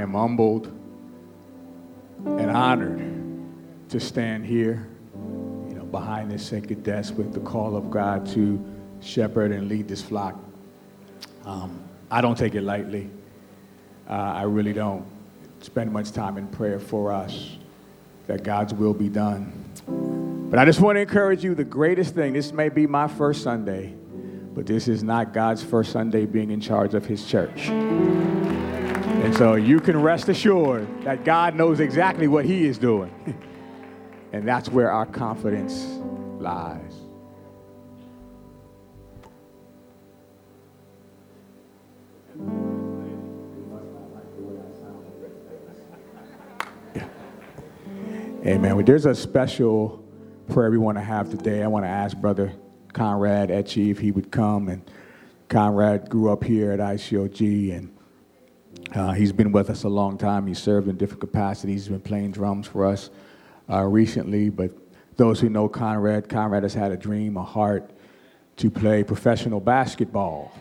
am humbled and honored to stand here, you know, behind this sacred desk with the call of God to shepherd and lead this flock. Um, I don't take it lightly. Uh, I really don't spend much time in prayer for us that God's will be done. But I just want to encourage you the greatest thing, this may be my first Sunday, but this is not God's first Sunday being in charge of his church. And so you can rest assured that God knows exactly what He is doing. and that's where our confidence lies. Yeah. Amen. Well, there's a special prayer we want to have today. I want to ask Brother Conrad Etchie if he would come. And Conrad grew up here at ICOG and uh, he's been with us a long time. He's served in different capacities. He's been playing drums for us uh, recently. But those who know Conrad, Conrad has had a dream, a heart to play professional basketball.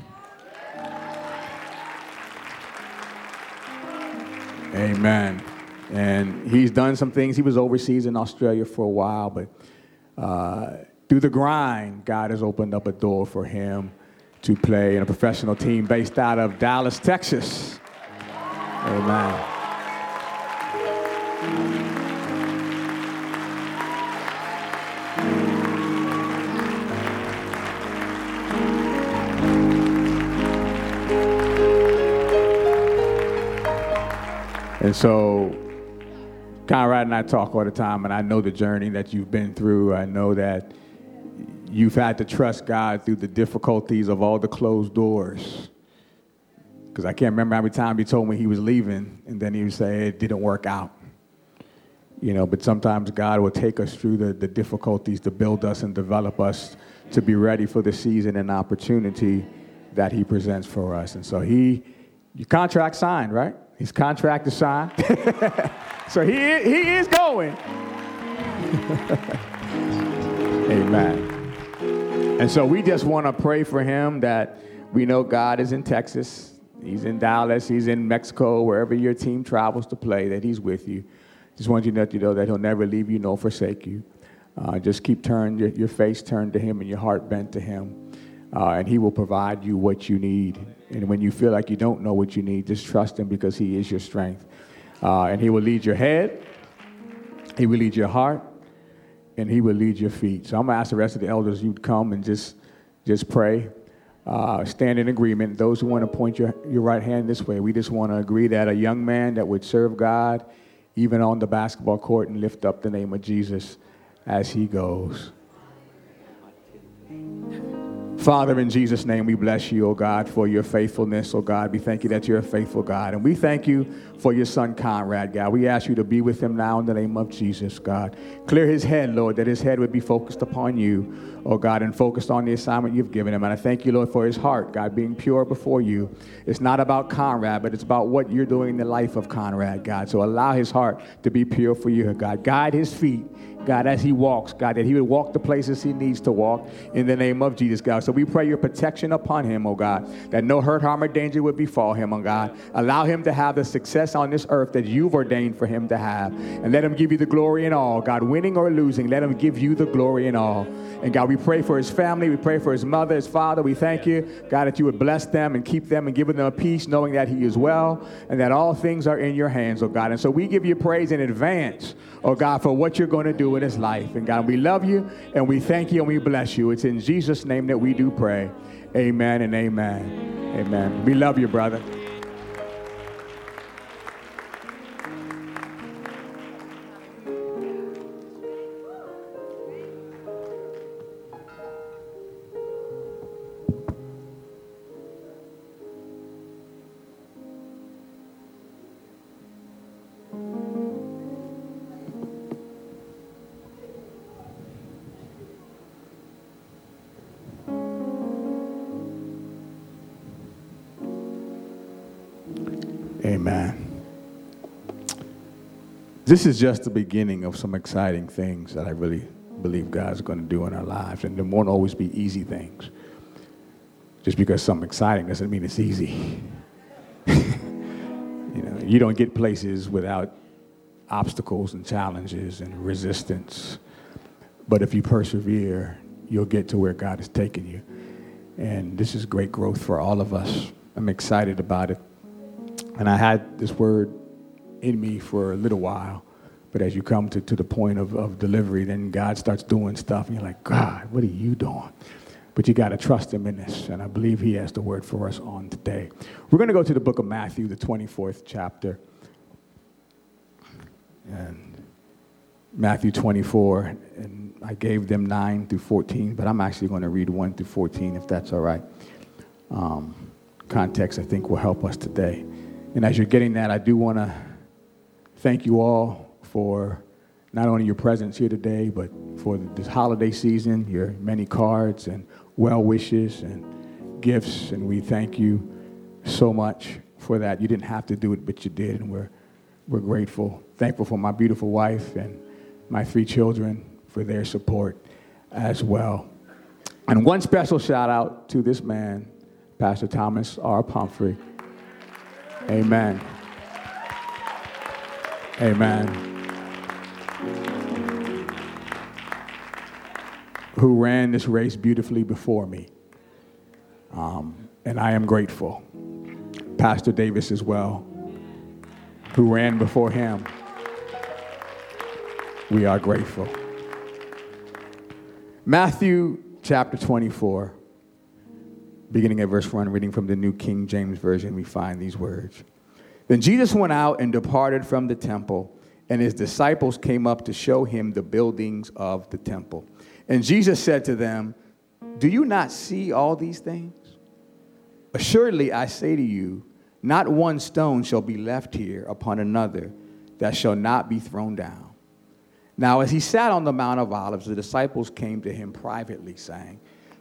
Amen. And he's done some things. He was overseas in Australia for a while, but uh, through the grind, God has opened up a door for him to play in a professional team based out of Dallas, Texas. Amen. And so, Conrad and I talk all the time, and I know the journey that you've been through. I know that you've had to trust God through the difficulties of all the closed doors because I can't remember how many times he told me he was leaving, and then he would say it didn't work out. You know, but sometimes God will take us through the, the difficulties to build us and develop us to be ready for the season and opportunity that he presents for us. And so he, your contract signed, right? His contract is signed. so he, he is going. Amen. And so we just want to pray for him that we know God is in Texas He's in Dallas, he's in Mexico, wherever your team travels to play, that he's with you. Just want you to know that he'll never leave you nor forsake you. Uh, just keep turn your, your, face turned to him and your heart bent to him. Uh, and he will provide you what you need. And when you feel like you don't know what you need, just trust him because he is your strength. Uh, and he will lead your head, he will lead your heart, and he will lead your feet. So I'm going to ask the rest of the elders, you'd come and just, just pray uh, stand in agreement. Those who want to point your, your right hand this way, we just want to agree that a young man that would serve God even on the basketball court and lift up the name of Jesus as he goes. Father, in Jesus' name, we bless you, O God, for your faithfulness, O God. We thank you that you're a faithful God. And we thank you for your son, Conrad, God. We ask you to be with him now in the name of Jesus, God. Clear his head, Lord, that his head would be focused upon you, oh God, and focused on the assignment you've given him. And I thank you, Lord, for his heart, God, being pure before you. It's not about Conrad, but it's about what you're doing in the life of Conrad, God. So allow his heart to be pure for you, God. Guide his feet God, as he walks, God, that he would walk the places he needs to walk in the name of Jesus, God. So we pray your protection upon him, oh God, that no hurt, harm, or danger would befall him, oh God. Allow him to have the success on this earth that you've ordained for him to have. And let him give you the glory in all, God, winning or losing, let him give you the glory in all. And God, we pray for his family. We pray for his mother, his father. We thank you, God, that you would bless them and keep them and give them a peace, knowing that he is well and that all things are in your hands, oh God. And so we give you praise in advance, oh God, for what you're going to do in his life. And God, we love you and we thank you and we bless you. It's in Jesus' name that we do pray. Amen and amen. Amen. We love you, brother. Amen. This is just the beginning of some exciting things that I really believe God's going to do in our lives. And there won't always be easy things. Just because something exciting doesn't mean it's easy. you know, You don't get places without obstacles and challenges and resistance. But if you persevere, you'll get to where God is taking you. And this is great growth for all of us. I'm excited about it. And I had this word in me for a little while. But as you come to, to the point of, of delivery, then God starts doing stuff, and you're like, God, what are you doing? But you got to trust Him in this. And I believe He has the word for us on today. We're going to go to the book of Matthew, the 24th chapter. And Matthew 24. And I gave them 9 through 14, but I'm actually going to read 1 through 14 if that's all right. Um, context, I think, will help us today. And as you're getting that, I do want to thank you all for not only your presence here today, but for this holiday season, your many cards and well wishes and gifts, and we thank you so much for that. You didn't have to do it, but you did, and we're, we're grateful. Thankful for my beautiful wife and my three children for their support as well. And one special shout out to this man, Pastor Thomas R. Pumphrey. Amen. Amen. who ran this race beautifully before me. Um, and I am grateful. Pastor Davis as well, who ran before him. We are grateful. Matthew chapter 24, beginning at verse 1, reading from the New King James Version, we find these words. Then Jesus went out and departed from the temple, and his disciples came up to show him the buildings of the temple. And Jesus said to them, Do you not see all these things? Assuredly, I say to you, not one stone shall be left here upon another that shall not be thrown down. Now, as he sat on the Mount of Olives, the disciples came to him privately, saying,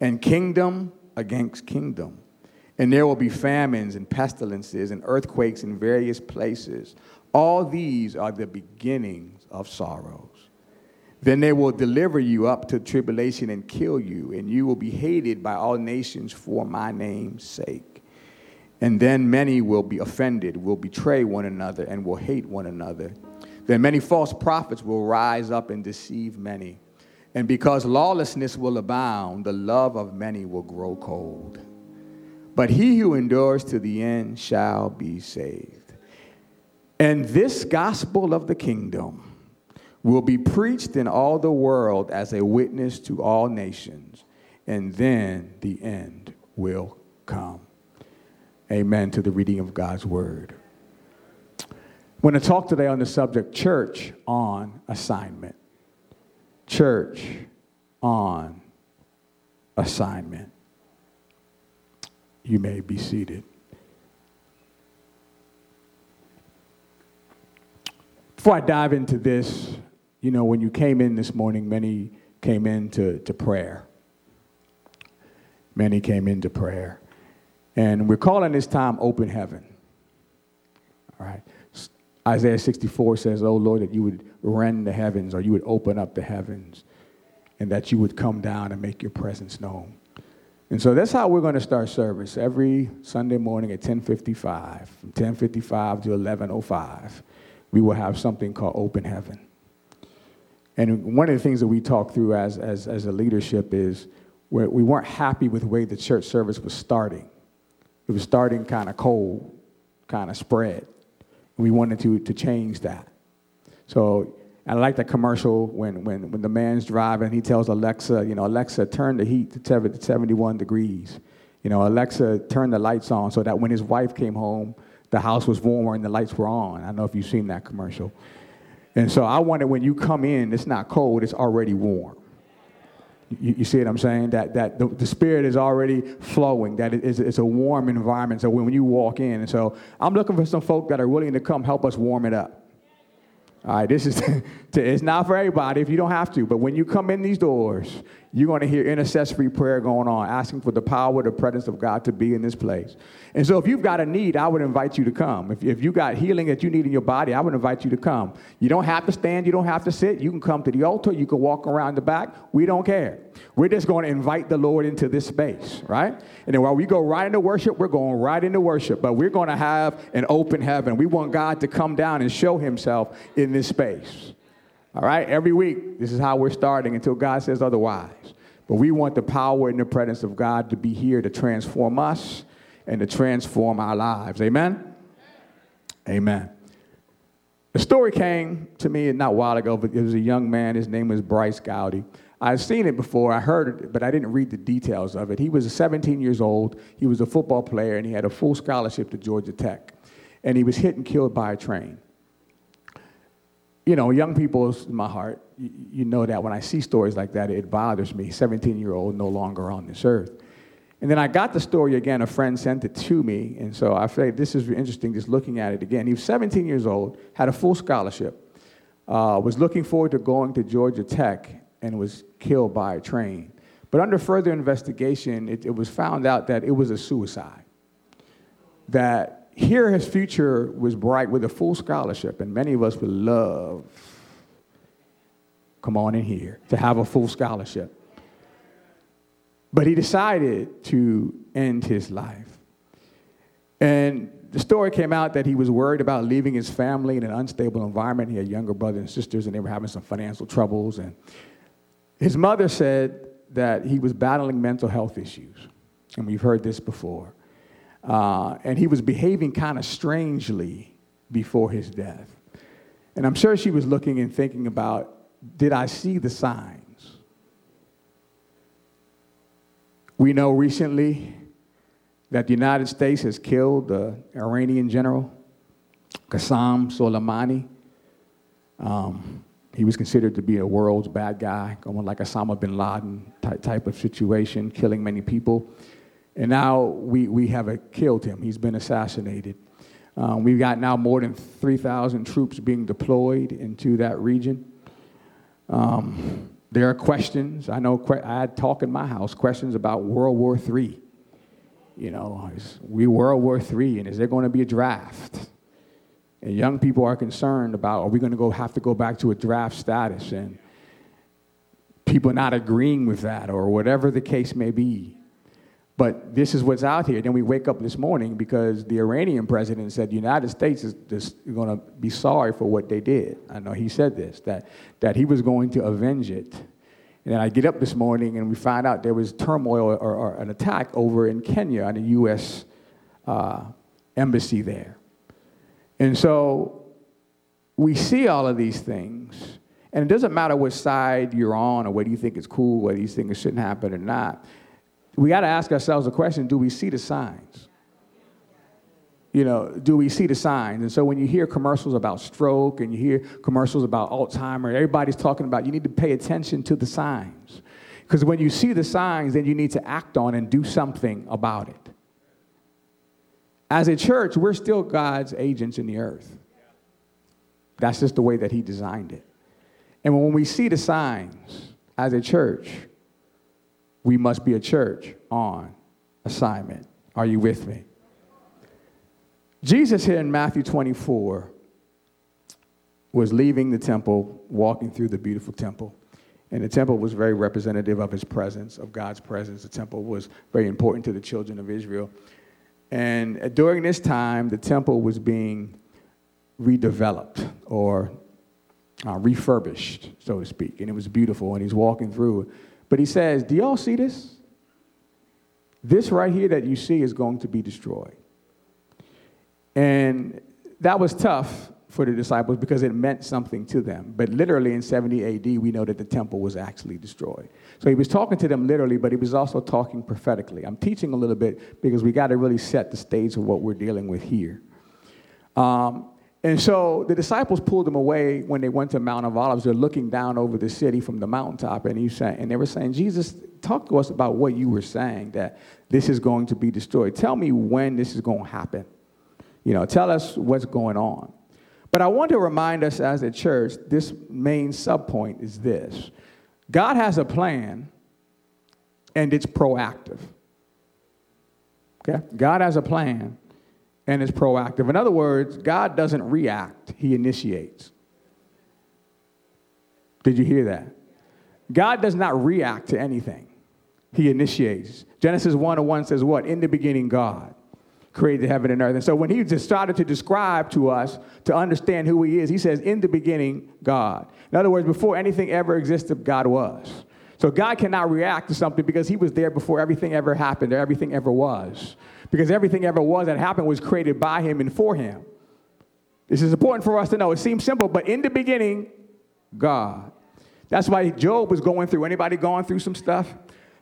and kingdom against kingdom. And there will be famines and pestilences and earthquakes in various places. All these are the beginnings of sorrows. Then they will deliver you up to tribulation and kill you, and you will be hated by all nations for my name's sake. And then many will be offended, will betray one another, and will hate one another. Then many false prophets will rise up and deceive many. And because lawlessness will abound, the love of many will grow cold. But he who endures to the end shall be saved. And this gospel of the kingdom will be preached in all the world as a witness to all nations, and then the end will come. Amen to the reading of God's word. I'm going to talk today on the subject church on assignment. Church on assignment. You may be seated. Before I dive into this, you know, when you came in this morning, many came in to, to prayer. Many came into prayer. And we're calling this time open heaven. All right. Isaiah 64 says, Oh Lord, that you would rend the heavens or you would open up the heavens and that you would come down and make your presence known. And so that's how we're going to start service every Sunday morning at 1055. From 1055 to 1105, we will have something called open heaven. And one of the things that we talked through as, as, as a leadership is where we weren't happy with the way the church service was starting. It was starting kind of cold, kind of spread. We wanted to, to change that. So I like that commercial when, when, when the man's driving, he tells Alexa, you know, Alexa, turn the heat to 71 degrees. You know, Alexa, turn the lights on so that when his wife came home, the house was warmer and the lights were on. I don't know if you've seen that commercial. And so I wanted when you come in, it's not cold, it's already warm. You, you, see what I'm saying? That, that the, the Spirit is already flowing, that it is, it's a warm environment. So when you walk in, and so I'm looking for some folk that are willing to come help us warm it up. All right, this is to, it's not for everybody if you don't have to, but when you come in these doors, you're going to hear intercessory prayer going on, asking for the power, the presence of God to be in this place. And so, if you've got a need, I would invite you to come. If, if you got healing that you need in your body, I would invite you to come. You don't have to stand, you don't have to sit. You can come to the altar, you can walk around the back. We don't care. We're just going to invite the Lord into this space, right? And then while we go right into worship, we're going right into worship, but we're going to have an open heaven. We want God to come down and show himself in this space. All right, every week, this is how we're starting until God says otherwise. But we want the power and the presence of God to be here to transform us and to transform our lives. Amen? Amen. The story came to me not a while ago, but it was a young man. His name was Bryce Gowdy. I've seen it before, I heard it, but I didn't read the details of it. He was 17 years old, he was a football player, and he had a full scholarship to Georgia Tech. And he was hit and killed by a train you know, young people in my heart, you, you, know that when I see stories like that, it bothers me. 17 year old, no longer on this earth. And then I got the story again. A friend sent it to me. And so I like this is interesting just looking at it again. He was 17 years old, had a full scholarship, uh, was looking forward to going to Georgia Tech, and was killed by a train. But under further investigation, it, it was found out that it was a suicide. That here his future was bright with a full scholarship, and many of us would love, come on in here, to have a full scholarship. But he decided to end his life. And the story came out that he was worried about leaving his family in an unstable environment. He had younger brothers and sisters, and they were having some financial troubles. And his mother said that he was battling mental health issues. And we've heard this before. Uh, and he was behaving kind of strangely before his death. And I'm sure she was looking and thinking about did I see the signs? We know recently that the United States has killed the Iranian general, Qasem Soleimani. Um, he was considered to be a world's bad guy, going like Osama bin Laden type, type of situation, killing many people. And now we, we have a, killed him. He's been assassinated. Um, we've got now more than 3,000 troops being deployed into that region. Um, there are questions. I know I had talk in my house, questions about World War III. You know, is we World War III, and is there going to be a draft? And young people are concerned about are we going to go have to go back to a draft status? And people not agreeing with that, or whatever the case may be. But this is what's out here. Then we wake up this morning because the Iranian president said the United States is going to be sorry for what they did. I know he said this, that, that he was going to avenge it. And then I get up this morning and we find out there was turmoil or, or an attack over in Kenya on the U.S. Uh, embassy there. And so we see all of these things. And it doesn't matter what side you're on or whether you think it's cool, whether you think it shouldn't happen or not we got to ask ourselves a question do we see the signs? You know, do we see the signs? And so when you hear commercials about stroke and you hear commercials about Alzheimer, everybody's talking about you need to pay attention to the signs. Because when you see the signs, then you need to act on and do something about it. As a church, we're still God's agents in the earth. That's just the way that He designed it. And when we see the signs as a church, we must be a church on assignment. Are you with me? Jesus here in Matthew 24 was leaving the temple, walking through the beautiful temple. And the temple was very representative of his presence, of God's presence. The temple was very important to the children of Israel. And during this time, the temple was being redeveloped or uh, refurbished, so to speak. And it was beautiful. And he's walking through. But he says, Do y'all see this? This right here that you see is going to be destroyed. And that was tough for the disciples because it meant something to them. But literally in 70 AD, we know that the temple was actually destroyed. So he was talking to them literally, but he was also talking prophetically. I'm teaching a little bit because we got to really set the stage of what we're dealing with here. Um, And so the disciples pulled him away when they went to Mount of Olives. They're looking down over the city from the mountaintop, and, he said, and they were saying, Jesus, talk to us about what you were saying, that this is going to be destroyed. Tell me when this is going to happen. You know, tell us what's going on. But I want to remind us as a church, this main subpoint is this God has a plan, and it's proactive. Okay? God has a plan, and it's proactive. In other words, God doesn't react, He initiates. Did you hear that? God does not react to anything, He initiates. Genesis 1 1 says, What? In the beginning, God created heaven and earth. And so when he just started to describe to us to understand who he is, he says, In the beginning, God. In other words, before anything ever existed, God was. So God cannot react to something because he was there before everything ever happened or everything ever was. Because everything ever was that happened was created by him and for him. This is important for us to know. It seems simple, but in the beginning, God. That's why Job was going through. Anybody going through some stuff?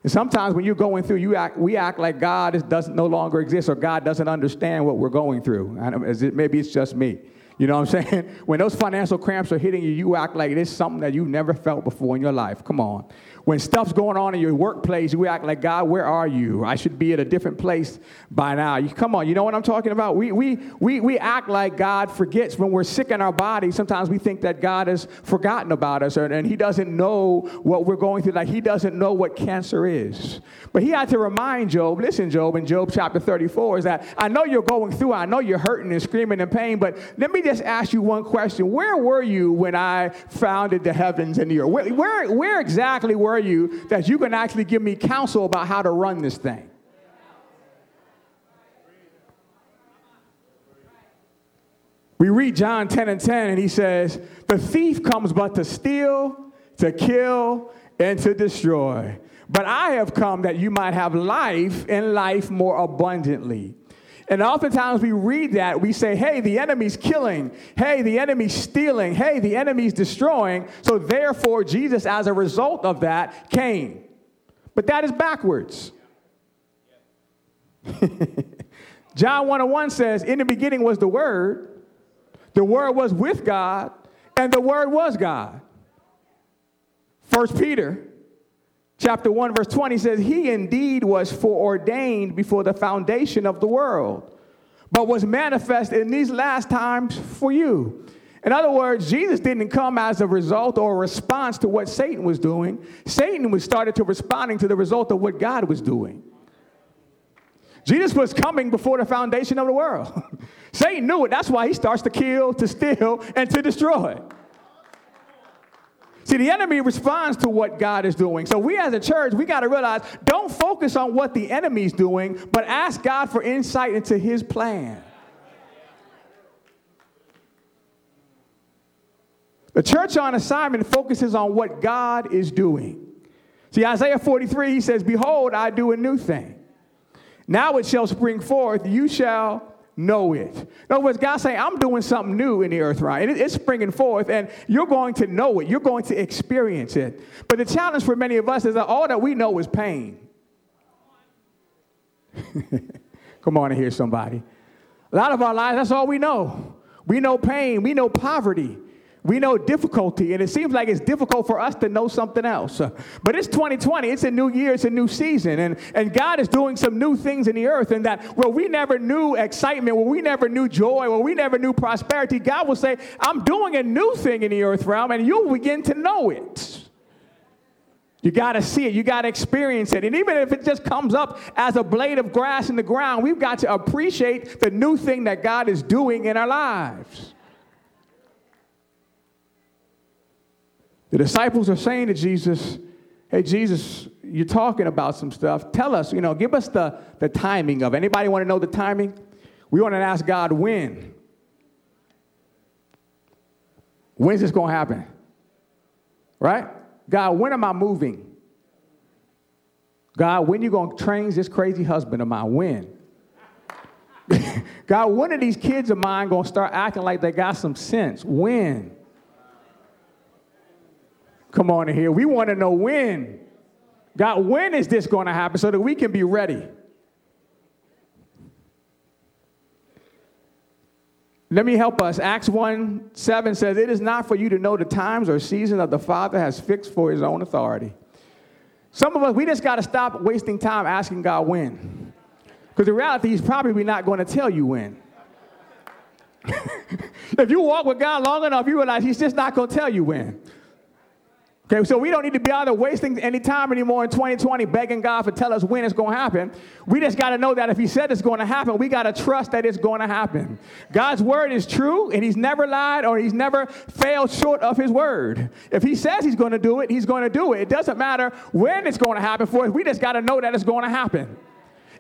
And sometimes when you're going through, you act, we act like God is, doesn't no longer exist or God doesn't understand what we're going through. It, maybe it's just me. You know what I'm saying? When those financial cramps are hitting you, you act like it's something that you've never felt before in your life. Come on. When stuff's going on in your workplace, we act like, God, where are you? I should be at a different place by now. You, come on, you know what I'm talking about? We, we, we, we act like God forgets. When we're sick in our body, sometimes we think that God has forgotten about us or, and He doesn't know what we're going through, like He doesn't know what cancer is. But He had to remind Job, listen, Job, in Job chapter 34, is that I know you're going through, I know you're hurting and screaming in pain, but let me just ask you one question. Where were you when I founded the heavens and the earth? Where, where, where exactly were you that you can actually give me counsel about how to run this thing. We read John 10 and 10, and he says, The thief comes but to steal, to kill, and to destroy. But I have come that you might have life and life more abundantly. And oftentimes we read that, we say, hey, the enemy's killing. Hey, the enemy's stealing. Hey, the enemy's destroying. So therefore, Jesus, as a result of that, came. But that is backwards. John 1 1 says, In the beginning was the Word, the Word was with God, and the Word was God. First Peter chapter 1, verse 20 says, He indeed was foreordained before the foundation of the world, but was manifest in these last times for you. In other words, Jesus didn't come as a result or a response to what Satan was doing. Satan was started to responding to the result of what God was doing. Jesus was coming before the foundation of the world. Satan knew it. That's why he starts to kill, to steal, and to destroy. See, the enemy responds to what God is doing. So we as a church, we got to realize don't focus on what the enemy's doing, but ask God for insight into his plan. The church on assignment focuses on what God is doing. See, Isaiah 43, he says, Behold, I do a new thing. Now it shall spring forth, you shall know it. In other words, God's saying, I'm doing something new in the earth, right? It's springing forth, and you're going to know it. You're going to experience it. But the challenge for many of us is that all that we know is pain. Come on and hear somebody. A lot of our lives, that's all we know. We know pain, we know poverty, we know difficulty, and it seems like it's difficult for us to know something else. But it's 2020, it's a new year, it's a new season, and, and God is doing some new things in the earth. And that where we never knew excitement, where we never knew joy, where we never knew prosperity, God will say, I'm doing a new thing in the earth realm, and you'll begin to know it. You got to see it. You got to experience it. And even if it just comes up as a blade of grass in the ground, we've got to appreciate the new thing that God is doing in our lives. The disciples are saying to Jesus, Hey, Jesus, you're talking about some stuff. Tell us, you know, give us the, the timing of. Anybody want to know the timing? We want to ask God when. When's this going to happen? Right? God, when am I moving? God, when you going to train this crazy husband of mine? When? God, when are these kids of mine going to start acting like they got some sense? When? Come on in here. We want to know when. God, when is this going to happen so that we can be ready? Let me help us. Acts 1 7 says, It is not for you to know the times or season that the Father has fixed for his own authority. Some of us, we just got to stop wasting time asking God when. Because the reality, He's probably not going to tell you when. if you walk with God long enough, you realize He's just not going to tell you when. Okay, so we don't need to be out there wasting any time anymore in 2020 begging God to tell us when it's going to happen. We just got to know that if He said it's going to happen, we got to trust that it's going to happen. God's word is true, and He's never lied or He's never failed short of His word. If He says He's going to do it, He's going to do it. It doesn't matter when it's going to happen for us. We just got to know that it's going to happen.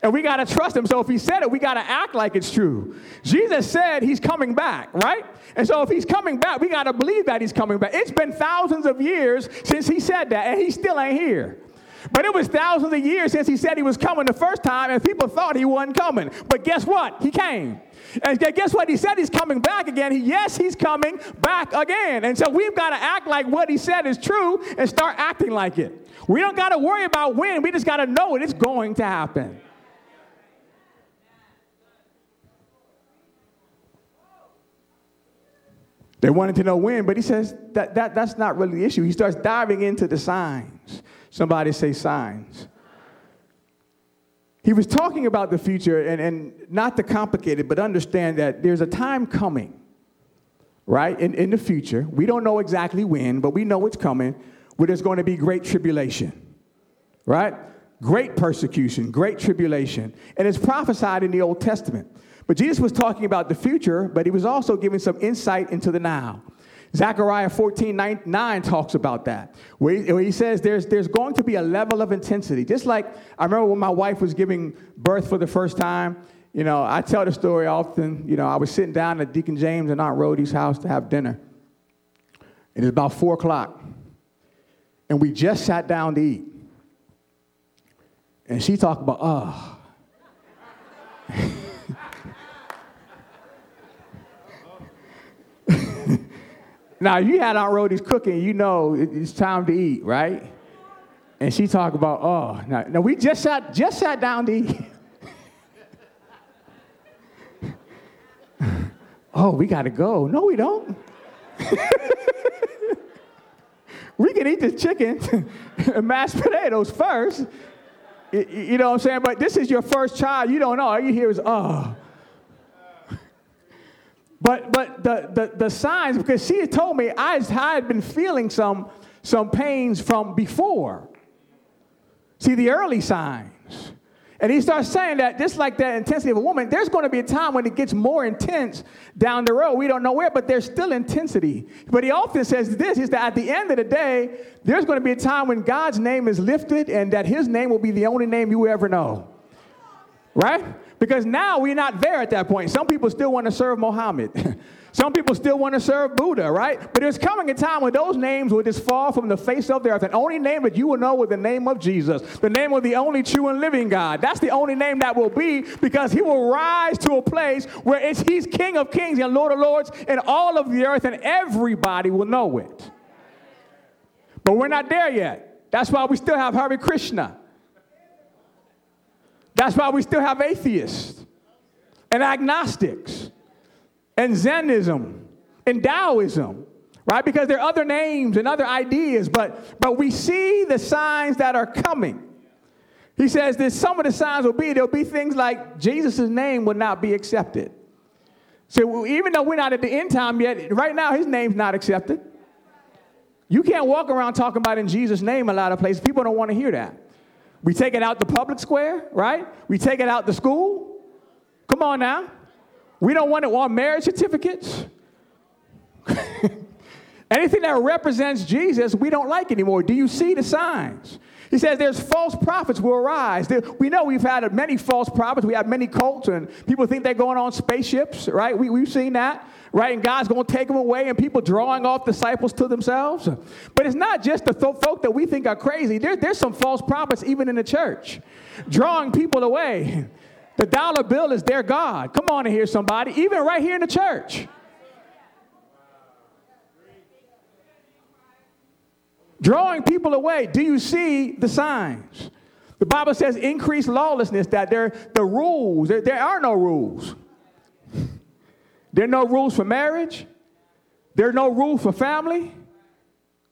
And we got to trust him. So if he said it, we got to act like it's true. Jesus said he's coming back, right? And so if he's coming back, we got to believe that he's coming back. It's been thousands of years since he said that, and he still ain't here. But it was thousands of years since he said he was coming the first time, and people thought he wasn't coming. But guess what? He came. And guess what? He said he's coming back again. Yes, he's coming back again. And so we've got to act like what he said is true and start acting like it. We don't got to worry about when. We just got to know it. It's going to happen. They wanted to know when, but he says that, that that's not really the issue. He starts diving into the signs. Somebody say signs. He was talking about the future and, and not to complicate it, but understand that there's a time coming, right, in, in the future. We don't know exactly when, but we know it's coming, where there's going to be great tribulation, right? Great persecution, great tribulation. And it's prophesied in the Old Testament. But Jesus was talking about the future, but he was also giving some insight into the now. Zechariah 14 9, 9 talks about that, where he, says there's, there's going to be a level of intensity. Just like I remember when my wife was giving birth for the first time, you know, I tell the story often. You know, I was sitting down at Deacon James and Aunt Rhodey's house to have dinner. And it's about 4 o'clock. And we just sat down to eat. And she talked about, oh. Now, you had Aunt Rhodey's cooking, you know it's time to eat, right? And she talked about, oh, now, now we just sat, just sat down to eat. oh, we got to go. No, we don't. we can eat the chicken and mashed potatoes first. You know what I'm saying? But this is your first child. You don't know. All you hear is, oh. But but the, the, the signs, because she had told me I, I had been feeling some, some pains from before. See, the early signs. And he starts saying that just like that intensity of a woman, there's going to be a time when it gets more intense down the road. We don't know where, but there's still intensity. But he often says this is that at the end of the day, there's going to be a time when God's name is lifted and that his name will be the only name you ever know. Right? Because now we're not there at that point. Some people still want to serve Mohammed. Some people still want to serve Buddha, right? But there's coming a time when those names will just fall from the face of the earth. And only name that you will know is the name of Jesus, the name of the only true and living God. That's the only name that will be because he will rise to a place where he's King of kings and Lord of lords and all of the earth, and everybody will know it. But we're not there yet. That's why we still have Hare Krishna. That's why we still have atheists and agnostics and Zenism and Taoism, right? Because there are other names and other ideas, but, but we see the signs that are coming. He says that some of the signs will be, there'll be things like Jesus' name will not be accepted. So even though we're not at the end time yet, right now his name's not accepted. You can't walk around talking about in Jesus' name a lot of places. People don't want to hear that. We take it out the public square, right? We take it out the school. Come on now. We don't want it on marriage certificates. Anything that represents Jesus, we don't like anymore. Do you see the signs? He says there's false prophets will arise. We know we've had many false prophets. We have many cults, and people think they're going on spaceships, right? We, we've seen that, right? And God's going to take them away, and people drawing off disciples to themselves. But it's not just the th- folk that we think are crazy. There, there's some false prophets even in the church, drawing people away. The dollar bill is their God. Come on in here, somebody, even right here in the church. drawing people away. Do you see the signs? The Bible says increase lawlessness, that there the rules, there, there are no rules. There are no rules for marriage. There are no rules for family.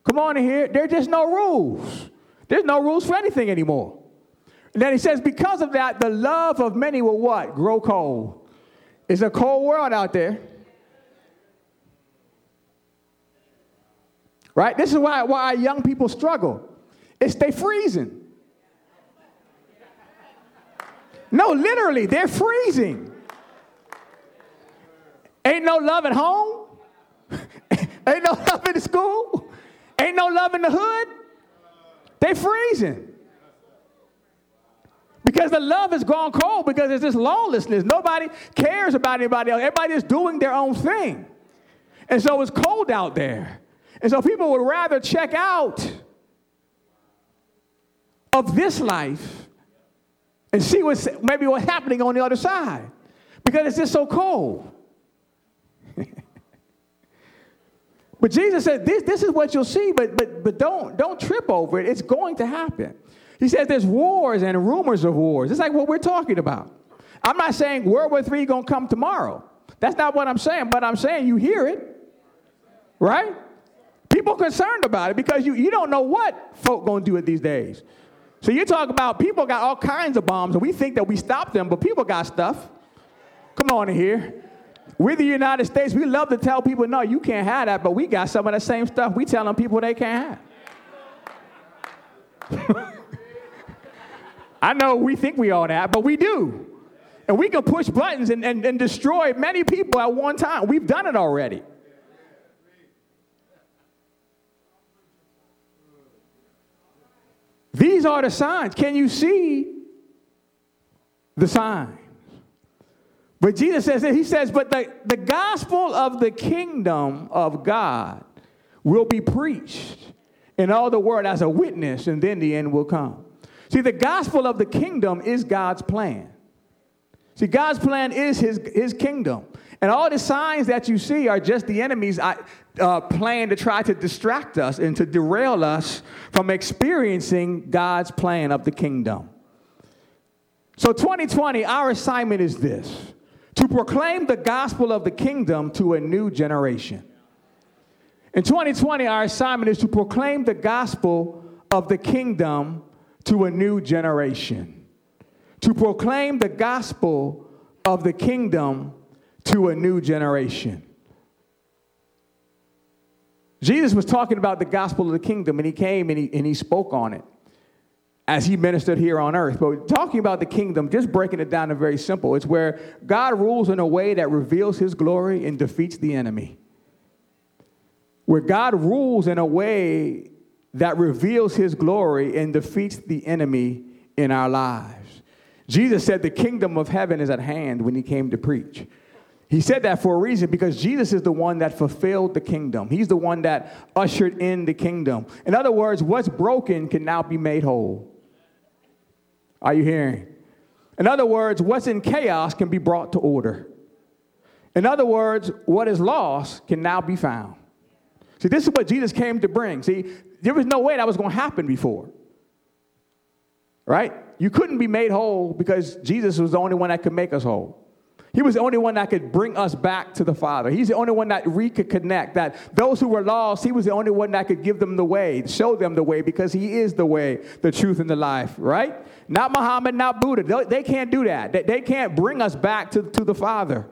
Come on in here. There are just no rules. There's no rules for anything anymore. And then he says, because of that, the love of many will what? Grow cold. It's a cold world out there. Right? This is why, why young people struggle. It's they freezing. No, literally, they're freezing. Ain't no love at home. Ain't no love in the school. Ain't no love in the hood. They freezing. Because the love has gone cold because there's this lawlessness. Nobody cares about anybody else. Everybody is doing their own thing. And so it's cold out there. And so people would rather check out of this life and see what's maybe what's happening on the other side because it's just so cold. But Jesus said, this, this is what you'll see, but, but, but don't, don't trip over it. It's going to happen. He says there's wars and rumors of wars. It's like what we're talking about. I'm not saying World War III going to come tomorrow. That's not what I'm saying, but I'm saying you hear it, right? People concerned about it because you, you don't know what folk going to do it these days. So you talk about people got all kinds of bombs, and we think that we stopped them, but people got stuff. Come on in here. We're the United States. We love to tell people, no, you can't have that, but we got some of the same stuff we telling people they can't have. I know we think we all that, but we do. And we can push buttons and, and, and destroy many people at one time. We've done it already. These are the signs. Can you see the signs? But Jesus says that He says, but the, the gospel of the kingdom of God will be preached in all the world as a witness, and then the end will come. See, the gospel of the kingdom is God's plan. See, God's plan is his, his kingdom. And all the signs that you see are just the enemy's uh, plan to try to distract us and to derail us from experiencing God's plan of the kingdom. So, 2020, our assignment is this to proclaim the gospel of the kingdom to a new generation. In 2020, our assignment is to proclaim the gospel of the kingdom to a new generation. To proclaim the gospel of the kingdom to a new generation. Jesus was talking about the gospel of the kingdom, and he came and he, and he spoke on it as he ministered here on earth. But talking about the kingdom, just breaking it down to very simple, it's where God rules in a way that reveals his glory and defeats the enemy. Where God rules in a way that reveals his glory and defeats the enemy in our lives. Jesus said the kingdom of heaven is at hand when he came to preach. He said that for a reason because Jesus is the one that fulfilled the kingdom. He's the one that ushered in the kingdom. In other words, what's broken can now be made whole. Are you hearing? In other words, what's in chaos can be brought to order. In other words, what is lost can now be found. See, this is what Jesus came to bring. See, there was no way that was going to happen before. Right? You couldn't be made whole because Jesus was the only one that could make us whole. He was the only one that could bring us back to the Father. He's the only one that we could connect. That those who were lost, He was the only one that could give them the way, show them the way, because He is the way, the truth, and the life, right? Not Muhammad, not Buddha. They can't do that. They can't bring us back to, to the Father.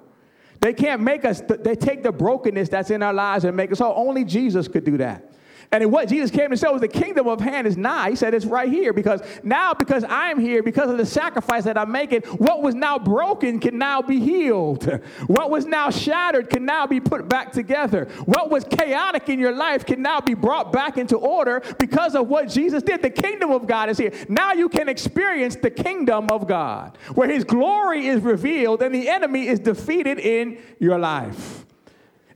They can't make us, they take the brokenness that's in our lives and make us whole. Only Jesus could do that. And what Jesus came to say was the kingdom of hand is nigh. He said it's right here because now, because I'm here, because of the sacrifice that I'm making, what was now broken can now be healed. What was now shattered can now be put back together. What was chaotic in your life can now be brought back into order because of what Jesus did. The kingdom of God is here. Now you can experience the kingdom of God where his glory is revealed and the enemy is defeated in your life.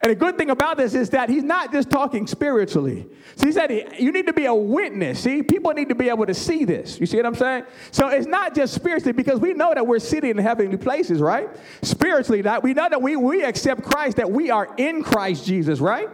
And the good thing about this is that he's not just talking spiritually. So he said you need to be a witness. See, people need to be able to see this. You see what I'm saying? So it's not just spiritually because we know that we're sitting in heavenly places, right? Spiritually, that we know that we, we accept Christ, that we are in Christ Jesus, right?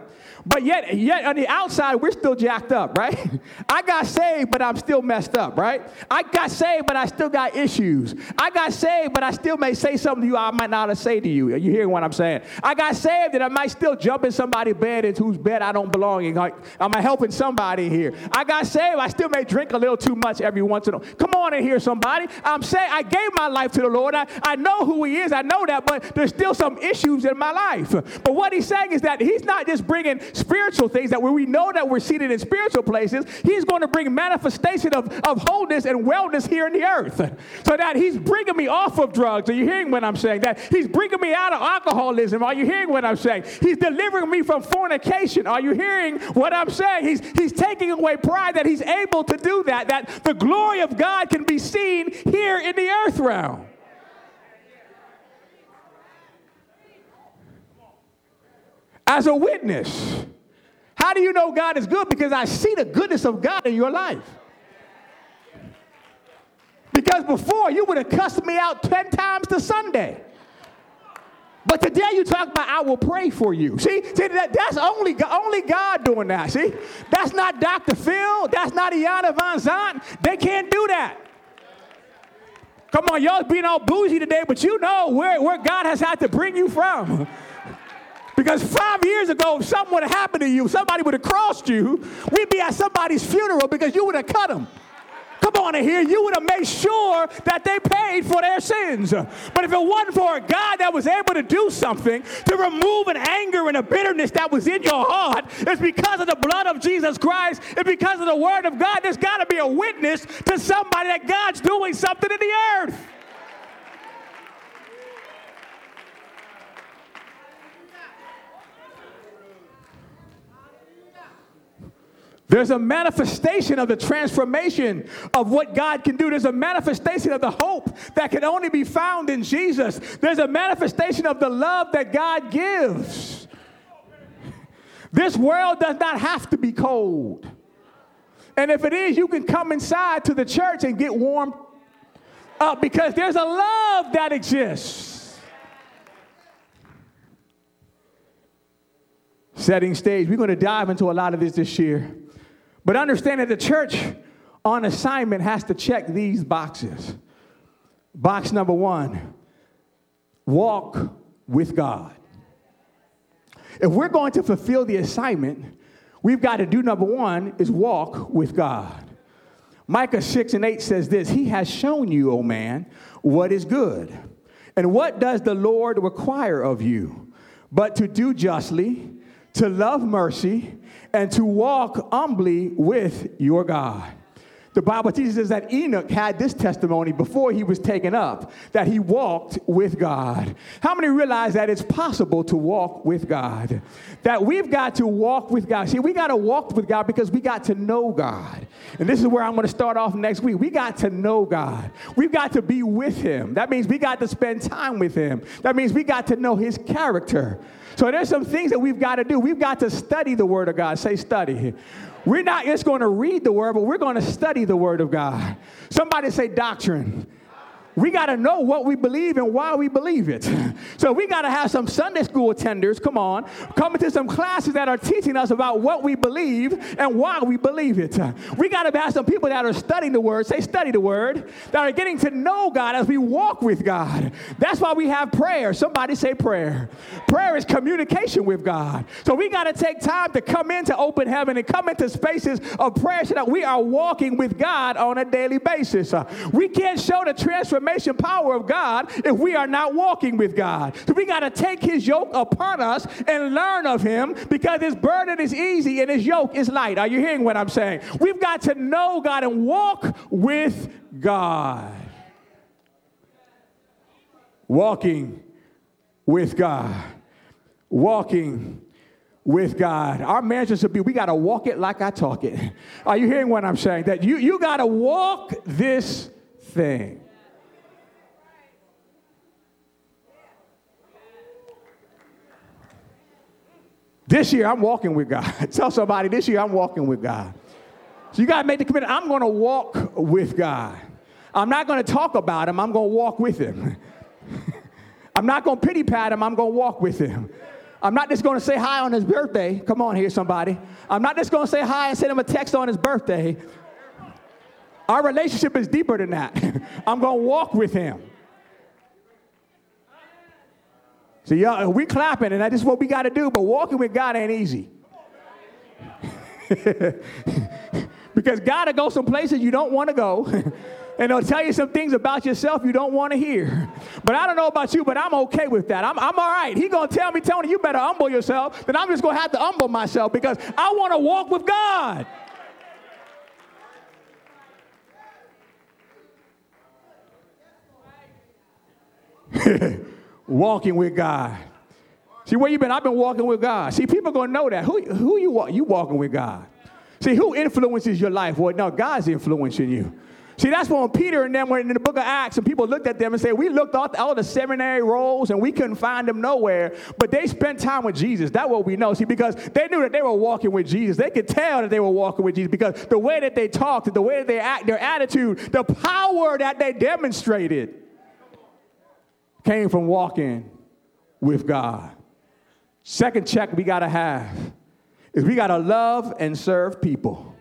But yet, yet on the outside, we're still jacked up, right? I got saved, but I'm still messed up, right? I got saved, but I still got issues. I got saved, but I still may say something to you I might not have say to you. Are you hearing what I'm saying? I got saved, and I might still jump in somebody's bed into whose bed I don't belong in. Like, am I helping somebody here? I got saved, I still may drink a little too much every once in a while. Come on in here, somebody. I'm saying I gave my life to the Lord. I, I know who He is. I know that, but there's still some issues in my life. But what He's saying is that He's not just bringing spiritual things that where we know that we're seated in spiritual places, he's going to bring manifestation of, of wholeness and wellness here in the earth. So that he's bringing me off of drugs. Are you hearing what I'm saying? That he's bringing me out of alcoholism. Are you hearing what I'm saying? He's delivering me from fornication. Are you hearing what I'm saying? He's, he's taking away pride that he's able to do that, that the glory of God can be seen here in the earth realm. As a witness. How do you know God is good? Because I see the goodness of God in your life. Because before you would have cussed me out 10 times to Sunday. But today you talk about I will pray for you. See, see that, that's only, only God doing that. See, that's not Dr. Phil. That's not Iyanla Vanzant. They can't do that. Come on, y'all being all bougie today, but you know where, where God has had to bring you from. Because five years ago, if something would have happened to you, somebody would have crossed you, we'd be at somebody's funeral because you would have cut them. Come on in here, you would have made sure that they paid for their sins. But if it wasn't for a God that was able to do something to remove an anger and a bitterness that was in your heart, it's because of the blood of Jesus Christ, it's because of the word of God. There's got to be a witness to somebody that God's doing something in the earth. There's a manifestation of the transformation of what God can do. There's a manifestation of the hope that can only be found in Jesus. There's a manifestation of the love that God gives. This world does not have to be cold. And if it is, you can come inside to the church and get warm up because there's a love that exists. Setting stage. We're going to dive into a lot of this this year. But understand that the church on assignment has to check these boxes. Box number one walk with God. If we're going to fulfill the assignment, we've got to do number one is walk with God. Micah 6 and 8 says this He has shown you, O man, what is good. And what does the Lord require of you? But to do justly, to love mercy, and to walk humbly with your God. The Bible teaches us that Enoch had this testimony before he was taken up, that he walked with God. How many realize that it's possible to walk with God? That we've got to walk with God. See, we got to walk with God because we got to know God. And this is where I'm going to start off next week. We got to know God. We've got to be with Him. That means we got to spend time with Him. That means we got to know His character. So there's some things that we've got to do. We've got to study the Word of God. Say, study. We're not just going to read the Word, but we're going to study the Word of God. Somebody say, doctrine we got to know what we believe and why we believe it. So we got to have some Sunday school attenders, come on, coming to some classes that are teaching us about what we believe and why we believe it. We got to have some people that are studying the word, say study the word, that are getting to know God as we walk with God. That's why we have prayer. Somebody say prayer. Prayer is communication with God. So we got to take time to come into open heaven and come into spaces of prayer so that we are walking with God on a daily basis. We can't show the transformation transformation power of God if we are not walking with God. So we got to take his yoke upon us and learn of him because his burden is easy and his yoke is light. Are you hearing what I'm saying? We've got to know God and walk with God. Walking with God. Walking with God. Our mantra should be we got to walk it like I talk it. Are you hearing what I'm saying? That you, you got to walk this thing. This year, I'm walking with God. Tell somebody, this year, I'm walking with God. So you got to make the commitment. I'm going to walk with God. I'm not going to talk about him. I'm going to walk with him. I'm not going to pity pat him. I'm going to walk with him. I'm not just going to say hi on his birthday. Come on here, somebody. I'm not just going to say hi and send him a text on his birthday. Our relationship is deeper than that. I'm going to walk with him. See, y'all, we clapping, and that is just what we got to do, but walking with God ain't easy. because God will go some places you don't want to go. and he'll tell you some things about yourself you don't want to hear. But I don't know about you, but I'm okay with that. I'm, I'm all right. He to tell me, Tony, you better humble yourself. Then I'm just to have to humble myself because I want to walk with God. walking with God. See, where you been? I've been walking with God. See, people going to know that. Who, who you, you walking with God? See, who influences your life? Well, no, God's influencing you. See, that's when Peter and them were in the book of Acts, and people looked at them and said, We looked all, all the seminary rolls and we couldn't find them nowhere. But they spent time with Jesus. That's what we know. See, because they knew that they were walking with Jesus. They could tell that they were walking with Jesus because the way that they talked, the way that they act, their attitude, the power that they demonstrated came from walking with God. Second check we got to have is we got to love and serve people.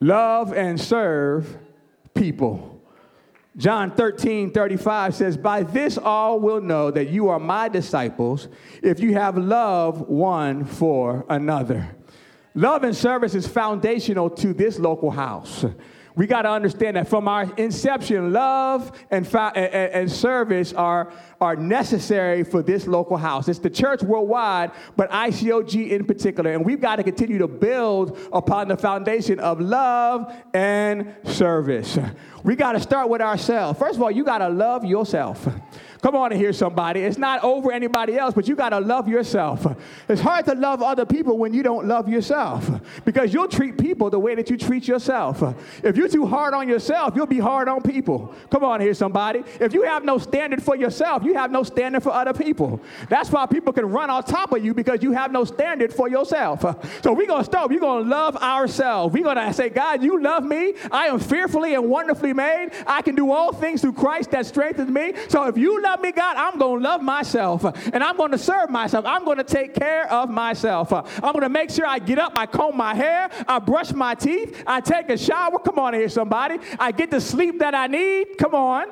Love and serve people. John 13, 35 says, By this all will know that you are my disciples if you have love one for another. Love and service is foundational to this local house we got to understand that from our inception, love and, fa- and, and, service are, are necessary for this local house. It's the church worldwide, but ICOG in particular. And we've got to continue to build upon the foundation of love and service. We got to start with ourselves. First of all, you got to love yourself. Come on hear somebody. It's not over anybody else, but you got to love yourself. It's hard to love other people when you don't love yourself because you'll treat people the way that you treat yourself. If you're too hard on yourself, you'll be hard on people. Come on here, somebody. If you have no standard for yourself, you have no standard for other people. That's why people can run on top of you because you have no standard for yourself. So we're going to start. We're going to love ourselves. We're going to say, God, you love me. I am fearfully and wonderfully made. I can do all things through Christ that strengthens me. So if you love me, God, I'm going to love myself and I'm going to serve myself. I'm going to take care of myself. I'm going to make sure I get up, I comb my hair, I brush my teeth, I take a shower. Come on here, somebody. I get the sleep that I need. Come on.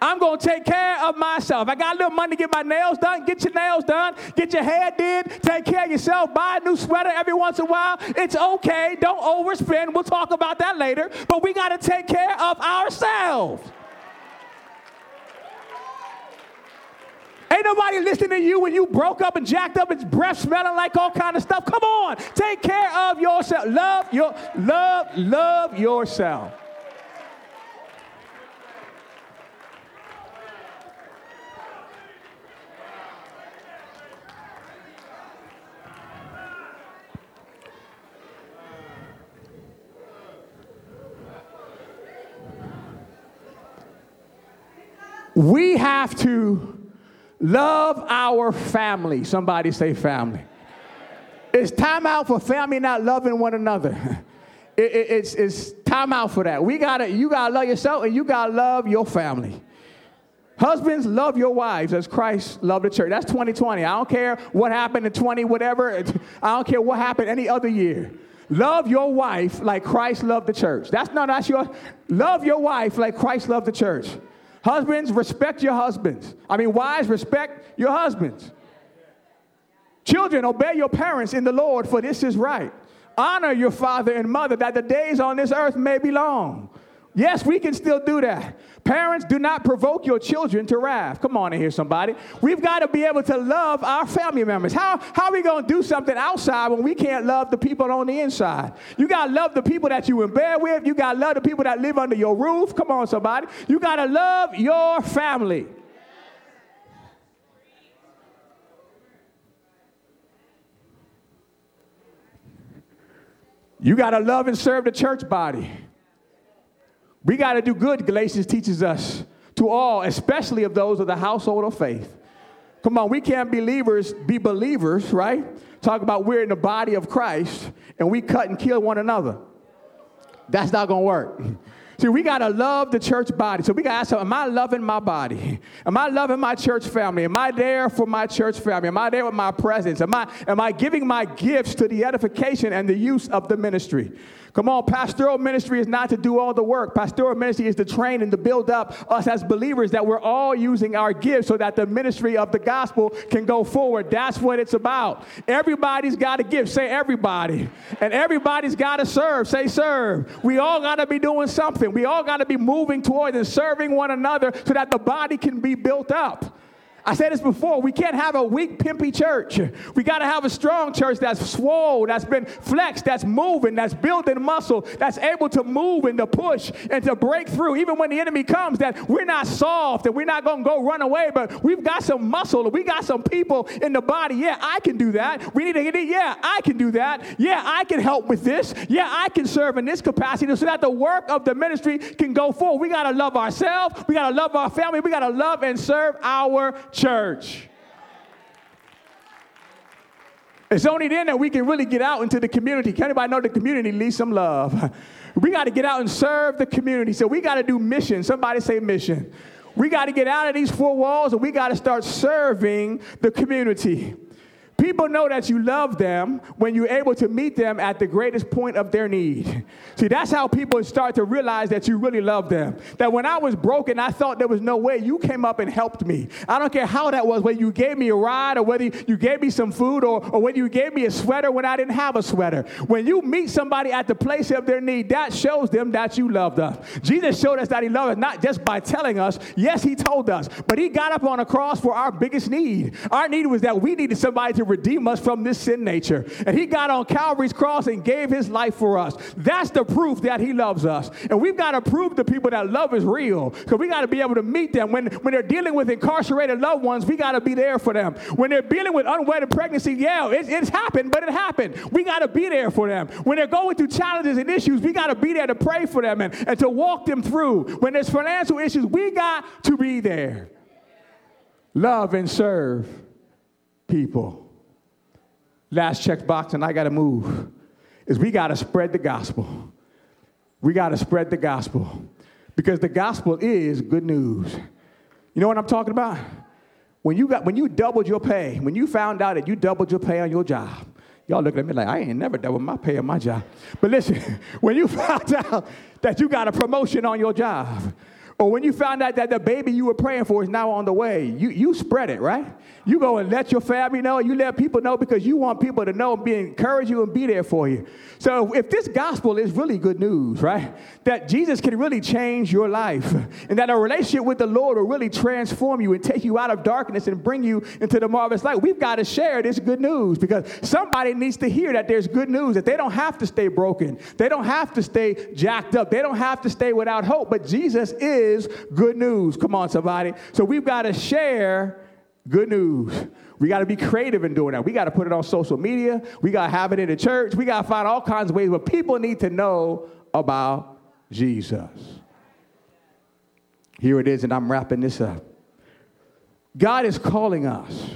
I'm going to take care of myself. I got a little money to get my nails done. Get your nails done. Get your hair did. Take care of yourself. Buy a new sweater every once in a while. It's okay. Don't overspend. We'll talk about that later. But we got to take care of ourselves. Ain't nobody listening to you when you broke up and jacked up and breath smelling like all kind of stuff. Come on, take care of yourself. Love your love, love yourself. We have to Love our family. Somebody say family. It's time out for family not loving one another. It, it, it's, it's time out for that. We gotta, you gotta love yourself and you gotta love your family. Husbands, love your wives as Christ loved the church. That's 2020. I don't care what happened in 20, whatever. I don't care what happened any other year. Love your wife like Christ loved the church. That's not that's your love your wife like Christ loved the church. Husbands, respect your husbands. I mean, wives, respect your husbands. Children, obey your parents in the Lord, for this is right. Honor your father and mother, that the days on this earth may be long. Yes, we can still do that. Parents, do not provoke your children to wrath. Come on in here, somebody. We've got to be able to love our family members. How, how are we going to do something outside when we can't love the people on the inside? You got to love the people that you in bed with. You got to love the people that live under your roof. Come on, somebody. You got to love your family. You got to love and serve the church body. We got to do good, Galatians teaches us, to all, especially of those of the household of faith. Come on, we can't believers be believers, right? Talk about we're in the body of Christ and we cut and kill one another. That's not going to work. See, we got to love the church body. So we got to ask, am I loving my body? Am I loving my church family? Am I there for my church family? Am I there with my presence? Am I, am I giving my gifts to the edification and the use of the ministry? Come on, pastoral ministry is not to do all the work. Pastoral ministry is to train and to build up us as believers that we're all using our gifts so that the ministry of the gospel can go forward. That's what it's about. Everybody's got a gift. Say everybody. And everybody's got to serve. Say serve. We all got to be doing something. We all got to be moving towards and serving one another so that the body can be built up. I said this before. We can't have a weak, pimpy church. We got to have a strong church that's swole, that's been flexed, that's moving, that's building muscle, that's able to move and to push and to break through. Even when the enemy comes, that we're not soft and we're not going to go run away, but we've got some muscle. We got some people in the body. Yeah, I can do that. We need to get it. Yeah, I can do that. Yeah, I can help with this. Yeah, I can serve in this capacity so that the work of the ministry can go forward. We got to love ourselves. We got to love our family. We got to love and serve our church. It's only then that we can really get out into the community. Can anybody know the community needs some love? We got to get out and serve the community. So we got to do mission. Somebody say mission. We got to get out of these four walls and we got to start serving the community. People know that you love them when you're able to meet them at the greatest point of their need. See, that's how people start to realize that you really love them. That when I was broken, I thought there was no way you came up and helped me. I don't care how that was, whether you gave me a ride or whether you gave me some food or, or whether you gave me a sweater when I didn't have a sweater. When you meet somebody at the place of their need, that shows them that you love them. Jesus showed us that he loved us not just by telling us, yes, he told us, but he got up on a cross for our biggest need. Our need was that we needed somebody to redeem us from this sin nature. And he got on Calvary's cross and gave his life for us. That's the proof that he loves us. And we've got to prove to people that love is real because we got to be able to meet them. When, when they're dealing with incarcerated loved ones, we got to be there for them. When they're dealing with unwedded pregnancy, yeah, it, it's happened, but it happened. We got to be there for them. When they're going through challenges and issues, we got to be there to pray for them and, and to walk them through. When there's financial issues, we got to be there. Love and serve people last check box and I got to move is we got to spread the gospel. We got to spread the gospel because the gospel is good news. You know what I'm talking about? When you got when you doubled your pay, when you found out that you doubled your pay on your job, y'all looking at me like I ain't never doubled my pay on my job. But listen, when you found out that you got a promotion on your job, or when you found out that the baby you were praying for is now on the way, you, you spread it, right? You go and let your family know, you let people know because you want people to know and be encourage you and be there for you. So if this gospel is really good news, right? That Jesus can really change your life and that a relationship with the Lord will really transform you and take you out of darkness and bring you into the marvelous light. We've got to share this good news because somebody needs to hear that there's good news, that they don't have to stay broken. They don't have to stay jacked up. They don't have to stay without hope, but Jesus is is good news. Come on, somebody. So we've got to share good news. We got to be creative in doing that. We got to put it on social media. We got to have it in the church. We got to find all kinds of ways, but people need to know about Jesus. Here it is, and I'm wrapping this up. God is calling us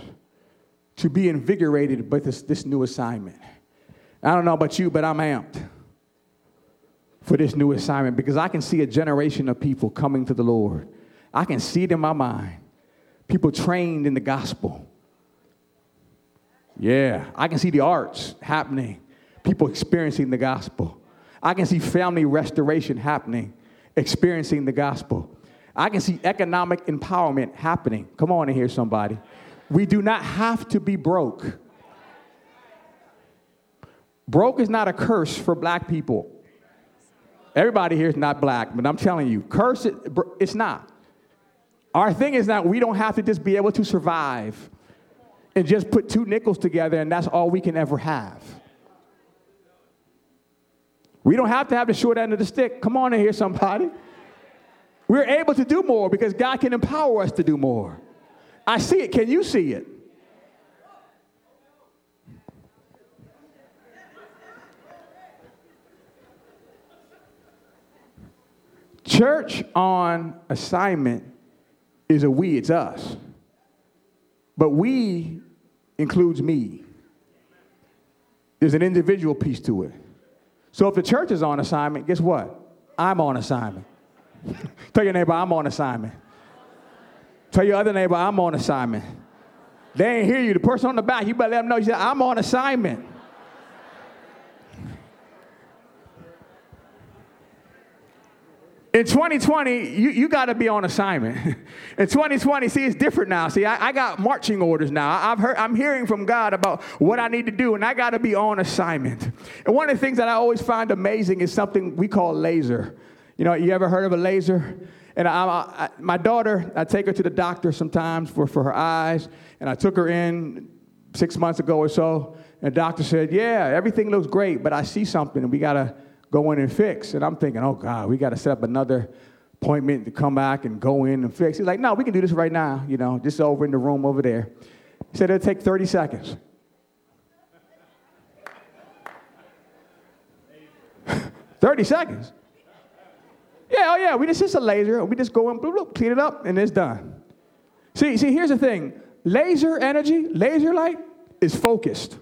to be invigorated by this, this new assignment. I don't know about you, but I'm amped for this new assignment because I can see a generation of people coming to the Lord. I can see it in my mind. People trained in the gospel. Yeah, I can see the arts happening, people experiencing the gospel. I can see family restoration happening, experiencing the gospel. I can see economic empowerment happening. Come on in here, somebody. We do not have to be broke. Broke is not a curse for black people. Everybody here is not black, but I'm telling you, curse it, it's not. Our thing is that we don't have to just be able to survive and just put two nickels together and that's all we can ever have. We don't have to have the short end of the stick. Come on in here, somebody. We're able to do more because God can empower us to do more. I see it. Can you see it? Church on assignment is a we, it's us. But we includes me. There's an individual piece to it. So if the church is on assignment, guess what? I'm on assignment. Tell your neighbor, I'm on assignment. Tell your other neighbor, I'm on assignment. They ain't hear you. The person on the back, you better let them know. You said, I'm on assignment. In 2020, you, you got to be on assignment. In 2020, see, it's different now. See, I, I got marching orders now. I've heard, I'm hearing from God about what I need to do, and I got to be on assignment. And one of the things that I always find amazing is something we call laser. You know, you ever heard of a laser? And I, I, my daughter, I take her to the doctor sometimes for, for her eyes, and I took her in six months ago or so, and the doctor said, Yeah, everything looks great, but I see something, and we got to go in and fix. And I'm thinking, oh God, we got to set up another appointment to come back and go in and fix. He's like, no, we can do this right now, you know, just over in the room over there. He said it'll take 30 seconds. 30 seconds. Yeah, oh yeah, we just it's a laser. We just go in, bloop, bloop, clean it up, and it's done. See, see, here's the thing. Laser energy, laser light is focused.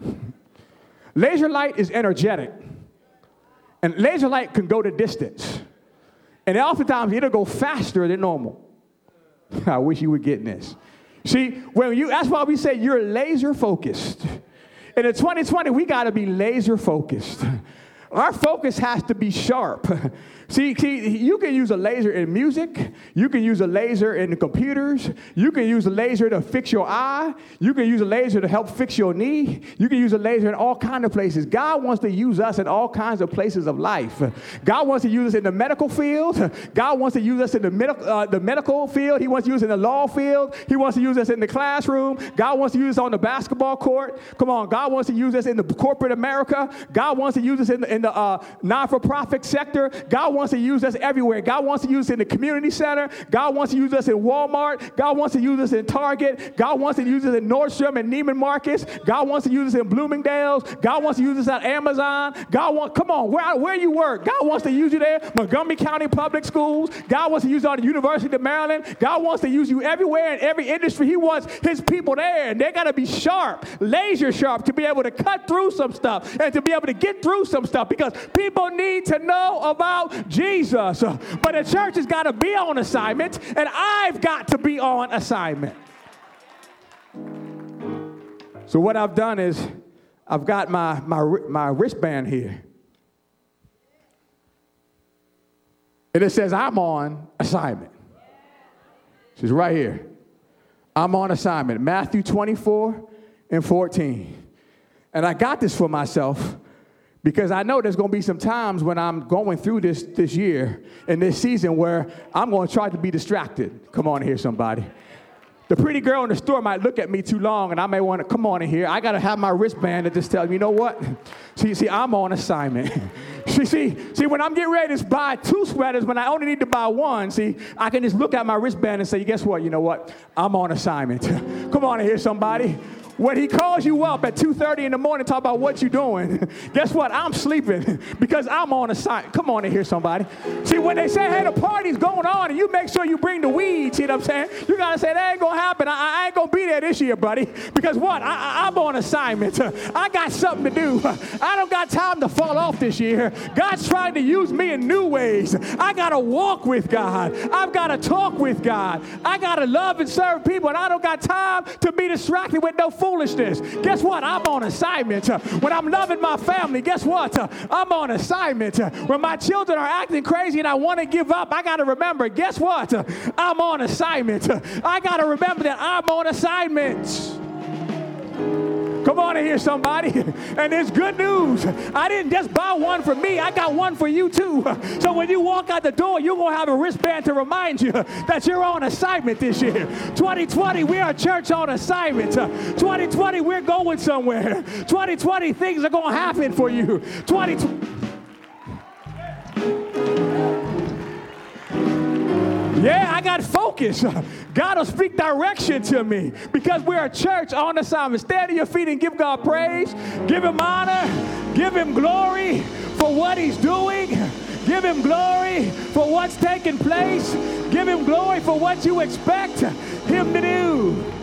laser light is energetic. And laser light can go the distance. And oftentimes it'll go faster than normal. I wish you were getting this. See, when you that's why we say you're laser focused. And in 2020, we gotta be laser focused. Our focus has to be sharp. See, see, you can use a laser in music. You can use a laser in the computers. You can use a laser to fix your eye. You can use a laser to help fix your knee. You can use a laser in all kinds of places. God wants to use us in all kinds of places of life. God wants to use us in the medical field. God wants to use us in the, med- uh, the medical field. He wants to use us in the law field. He wants to use us in the classroom. God wants to use us on the basketball court. Come on, God wants to use us in the corporate America. God wants to use us in the, in the uh, non-for-profit sector. God wants to use us everywhere. God wants to use us in the community center. God wants to use us in Walmart. God wants to use us in Target. God wants to use us in Nordstrom and Neiman Marcus. God wants to use us in Bloomingdale's. God wants to use us at Amazon. God wants, come on, where, where you work, God wants to use you there. Montgomery County Public Schools. God wants to use you on the University of Maryland. God wants to use you everywhere in every industry. He wants his people there, and they got to be sharp, laser sharp, to be able to cut through some stuff and to be able to get through some stuff because people need to know about Jesus. But the church has got to be on assignment, and I've got to be on assignment. So, what I've done is I've got my, my, my wristband here. And it says, I'm on assignment. She's right here. I'm on assignment. Matthew 24 and 14. And I got this for myself because I know there's going to be some times when I'm going through this this year and this season where I'm going to try to be distracted. Come on here, somebody. The pretty girl in the store might look at me too long, and I may want to come on in here. I got to have my wristband that just tells me, you know what? See, see, I'm on assignment. see, see, see, when I'm getting ready to buy two sweaters, when I only need to buy one, see, I can just look at my wristband and say, guess what? You know what? I'm on assignment. come on in here, somebody. When he calls you up at 2.30 in the morning, to talk about what you're doing, guess what? I'm sleeping because I'm on a site. Come on in here, somebody. See, when they say, hey, the party's going on, and you make sure you bring the weed, see what I'm saying? You got to say, that ain't to happen. I, I, ain't to be there this year, buddy. Because what? I, am on assignment. I got something to do. I don't got time to fall off this year. God's trying to use me in new ways. I got to walk with God. I've got to talk with God. I got to love and serve people, and I don't got time to be distracted with no foolishness. Guess what? I'm on assignment. When I'm loving my family, guess what? I'm on assignment. When my children are acting crazy and I want to give up, I got to remember, guess what? I'm on assignment. I got to remember that I'm on assignment. Come on in here, somebody. And it's good news. I didn't just buy one for me, I got one for you too. So when you walk out the door, you're going to have a wristband to remind you that you're on assignment this year. 2020, we are church on assignment. 2020, we're going somewhere. 2020, things are going to happen for you. 2020. Yeah, I got focus. God will speak direction to me because we're a church on assignment. Stand to your feet and give God praise. Give Him honor. Give Him glory for what He's doing. Give Him glory for what's taking place. Give Him glory for what you expect Him to do